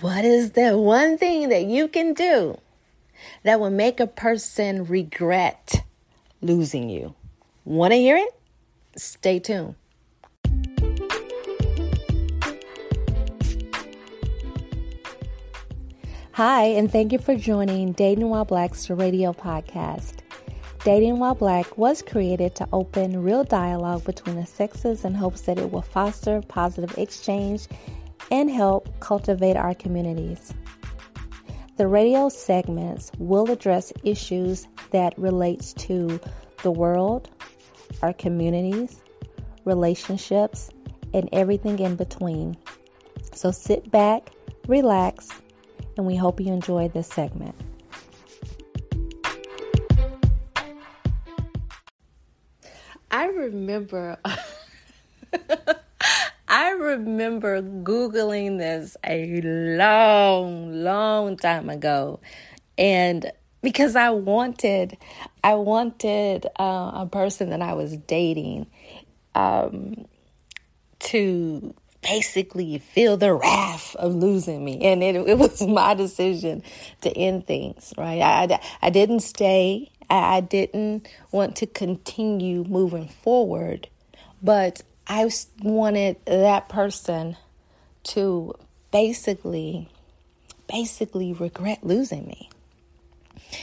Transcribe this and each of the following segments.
What is the one thing that you can do that will make a person regret losing you? Want to hear it? Stay tuned. Hi, and thank you for joining Dating While Black's radio podcast. Dating While Black was created to open real dialogue between the sexes in hopes that it will foster positive exchange and help cultivate our communities. The radio segments will address issues that relates to the world, our communities, relationships, and everything in between. So sit back, relax, and we hope you enjoy this segment. I remember I remember googling this a long long time ago and because I wanted I wanted uh, a person that I was dating um, to basically feel the wrath of losing me. And it, it was my decision to end things, right? I, I didn't stay. I didn't want to continue moving forward, but I wanted that person to basically, basically regret losing me.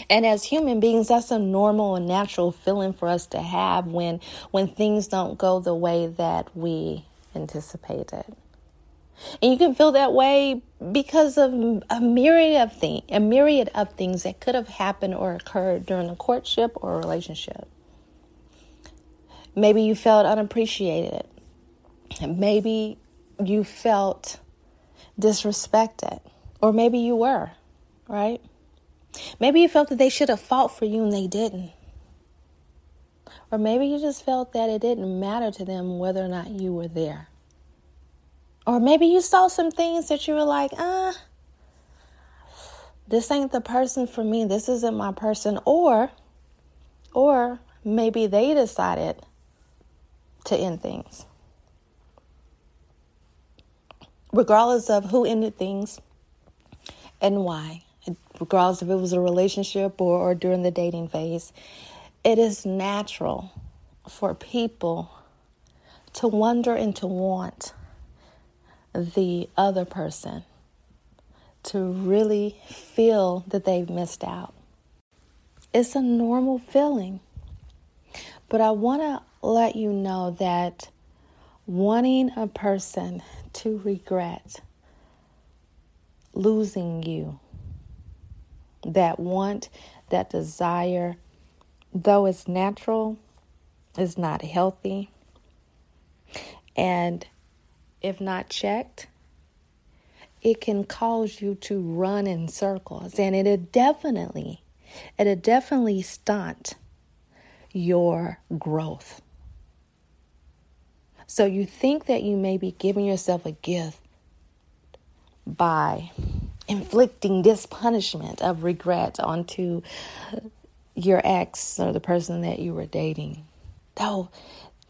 And as human beings, that's a normal and natural feeling for us to have when when things don't go the way that we anticipated. And you can feel that way because of a myriad of things, a myriad of things that could have happened or occurred during a courtship or a relationship. Maybe you felt unappreciated. Maybe you felt disrespected. Or maybe you were, right? Maybe you felt that they should have fought for you and they didn't. Or maybe you just felt that it didn't matter to them whether or not you were there. Or maybe you saw some things that you were like, ah, uh, this ain't the person for me. This isn't my person. Or, or maybe they decided to end things. Regardless of who ended things and why, regardless if it was a relationship or, or during the dating phase, it is natural for people to wonder and to want the other person to really feel that they've missed out. It's a normal feeling. But I want to let you know that wanting a person to regret losing you, that want, that desire, though it's natural, is not healthy. And if not checked, it can cause you to run in circles and it'll definitely it'll definitely stunt your growth. So you think that you may be giving yourself a gift by inflicting this punishment of regret onto your ex or the person that you were dating. Though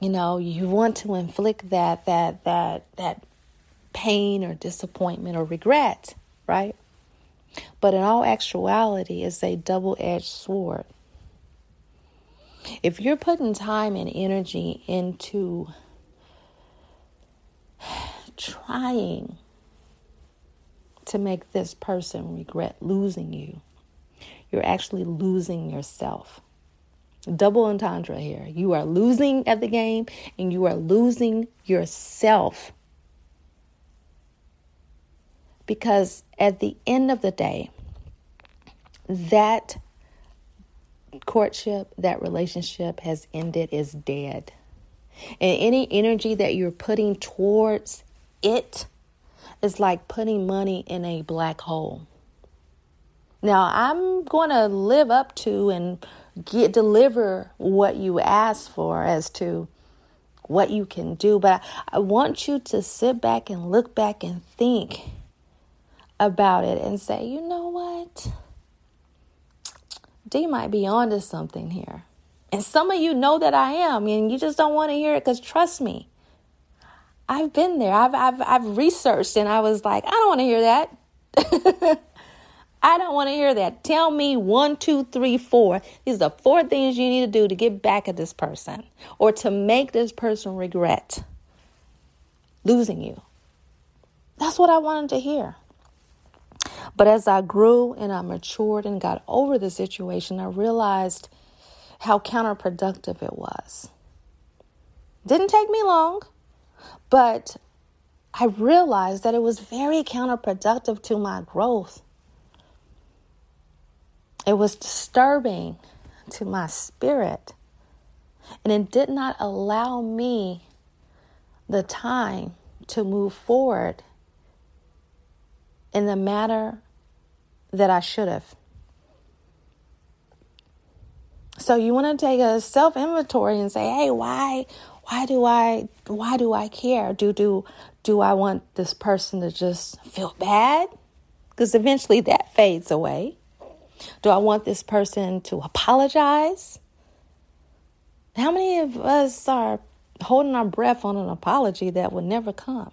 you know you want to inflict that that that that pain or disappointment or regret right but in all actuality it's a double-edged sword if you're putting time and energy into trying to make this person regret losing you you're actually losing yourself Double entendre here. You are losing at the game and you are losing yourself. Because at the end of the day, that courtship, that relationship has ended, is dead. And any energy that you're putting towards it is like putting money in a black hole. Now, I'm going to live up to and get deliver what you ask for as to what you can do, but I, want you to sit back and look back and think about it and say, you know what? D might be onto something here. And some of you know that I am, and you just don't want to hear it because trust me, I've been there. I've, I've, I've researched and I was like, I don't want to hear that. I don't want to hear that. Tell me one, two, three, four. These are four things you need to do to get back at this person or to make this person regret losing you. That's what I wanted to hear. But as I grew and I matured and got over the situation, I realized how counterproductive it was. Didn't take me long, but I realized that it was very counterproductive to my growth. It was disturbing to my spirit. And it did not allow me the time to move forward in the manner that I should have. So you want to take a self inventory and say, "Hey, why why do I why do I care? Do do do I want this person to just feel bad? Because eventually that fades away. Do I want this person to apologize? How many of us are holding our breath on an apology that will never come?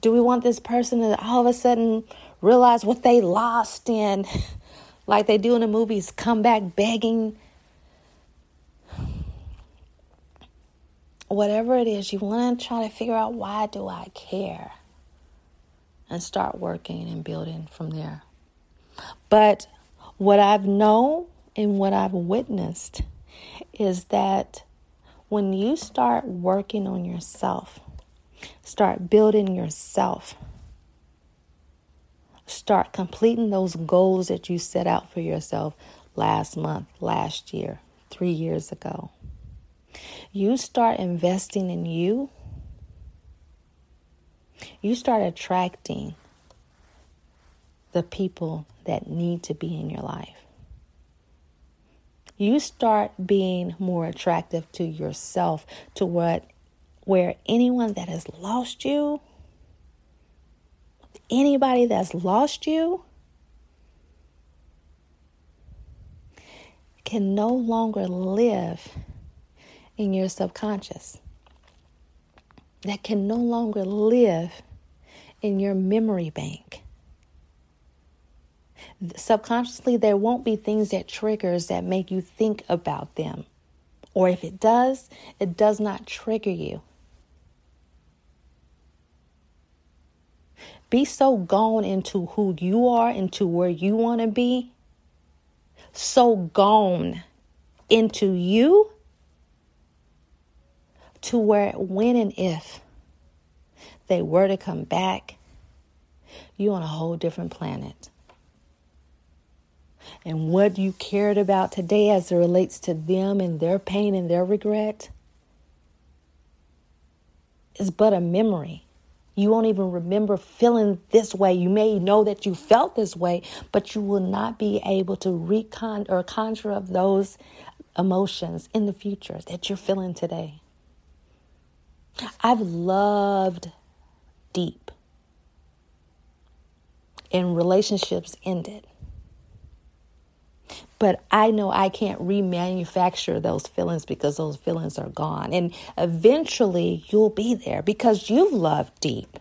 Do we want this person to all of a sudden realize what they lost and, like they do in the movies, come back begging? Whatever it is, you want to try to figure out why do I care? And start working and building from there. But what I've known and what I've witnessed is that when you start working on yourself, start building yourself, start completing those goals that you set out for yourself last month, last year, three years ago. You start investing in you, you start attracting the people that need to be in your life. You start being more attractive to yourself, to what where anyone that has lost you, anybody that's lost you, can no longer live in your subconscious. That can no longer live in your memory bank subconsciously there won't be things that triggers that make you think about them. Or if it does, it does not trigger you. Be so gone into who you are, into where you want to be, so gone into you to where when and if they were to come back, you're on a whole different planet and what you cared about today as it relates to them and their pain and their regret is but a memory. You won't even remember feeling this way. You may know that you felt this way, but you will not be able to recon or conjure up those emotions in the future that you're feeling today. I've loved deep and relationships ended. But I know I can't remanufacture those feelings because those feelings are gone. And eventually you'll be there because you've loved deep.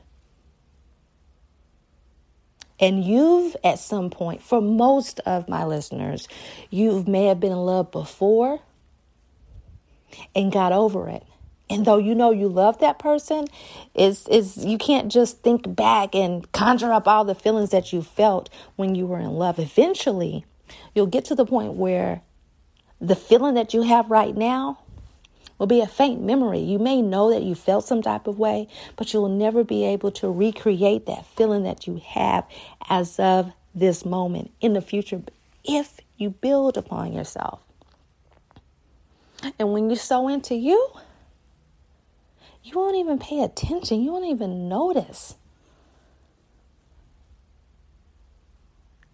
And you've, at some point, for most of my listeners, you may have been in love before and got over it. And though you know you love that person, is is you can't just think back and conjure up all the feelings that you felt when you were in love. Eventually, You'll get to the point where the feeling that you have right now will be a faint memory. You may know that you felt some type of way, but you will never be able to recreate that feeling that you have as of this moment in the future if you build upon yourself. And when you sow into you, you won't even pay attention. You won't even notice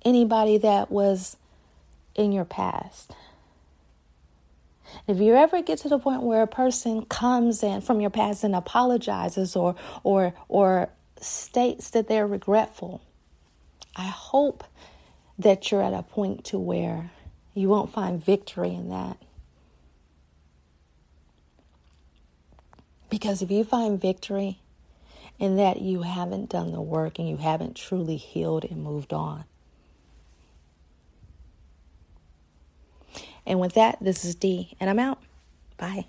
anybody that was in your past. If you ever get to the point where a person comes in from your past and apologizes or or or states that they're regretful, I hope that you're at a point to where you won't find victory in that. Because if you find victory in that you haven't done the work and you haven't truly healed and moved on. And with that, this is Dee, and I'm out. Bye.